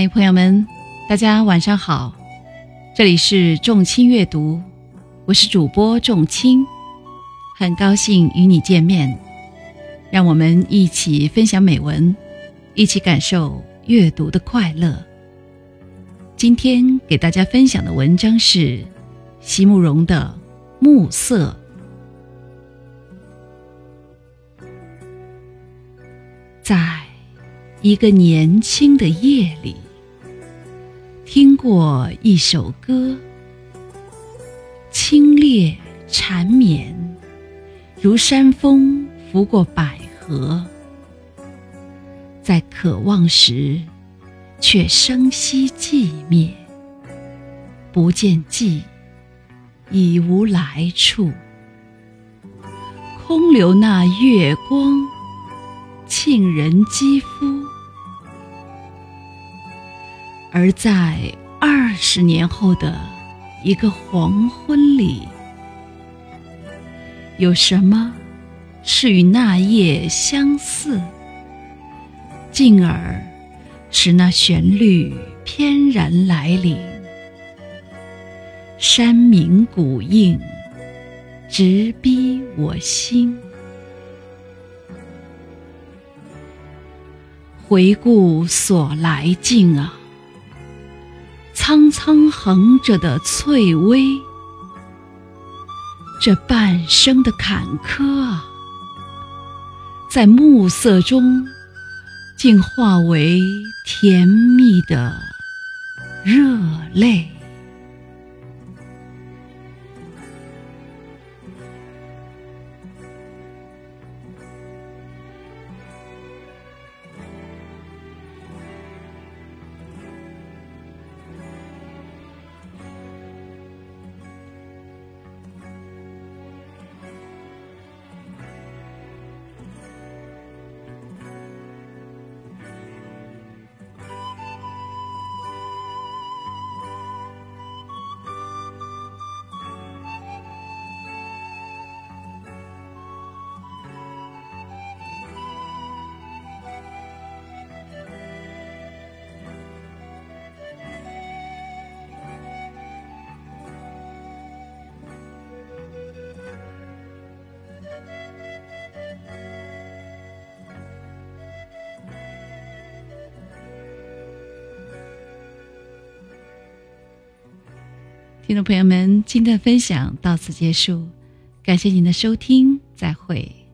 嗨，朋友们，大家晚上好，这里是众卿阅读，我是主播众卿，很高兴与你见面，让我们一起分享美文，一起感受阅读的快乐。今天给大家分享的文章是席慕容的《暮色》。在一个年轻的夜里，听过一首歌，清冽缠绵，如山风拂过百合，在渴望时，却声息寂灭，不见迹，已无来处，空留那月光。沁人肌肤，而在二十年后的一个黄昏里，有什么是与那夜相似，进而使那旋律翩然来临？山明谷应，直逼我心。回顾所来径啊，苍苍横着的翠微，这半生的坎坷，在暮色中，竟化为甜蜜的热泪。听众朋友们，今天的分享到此结束，感谢您的收听，再会。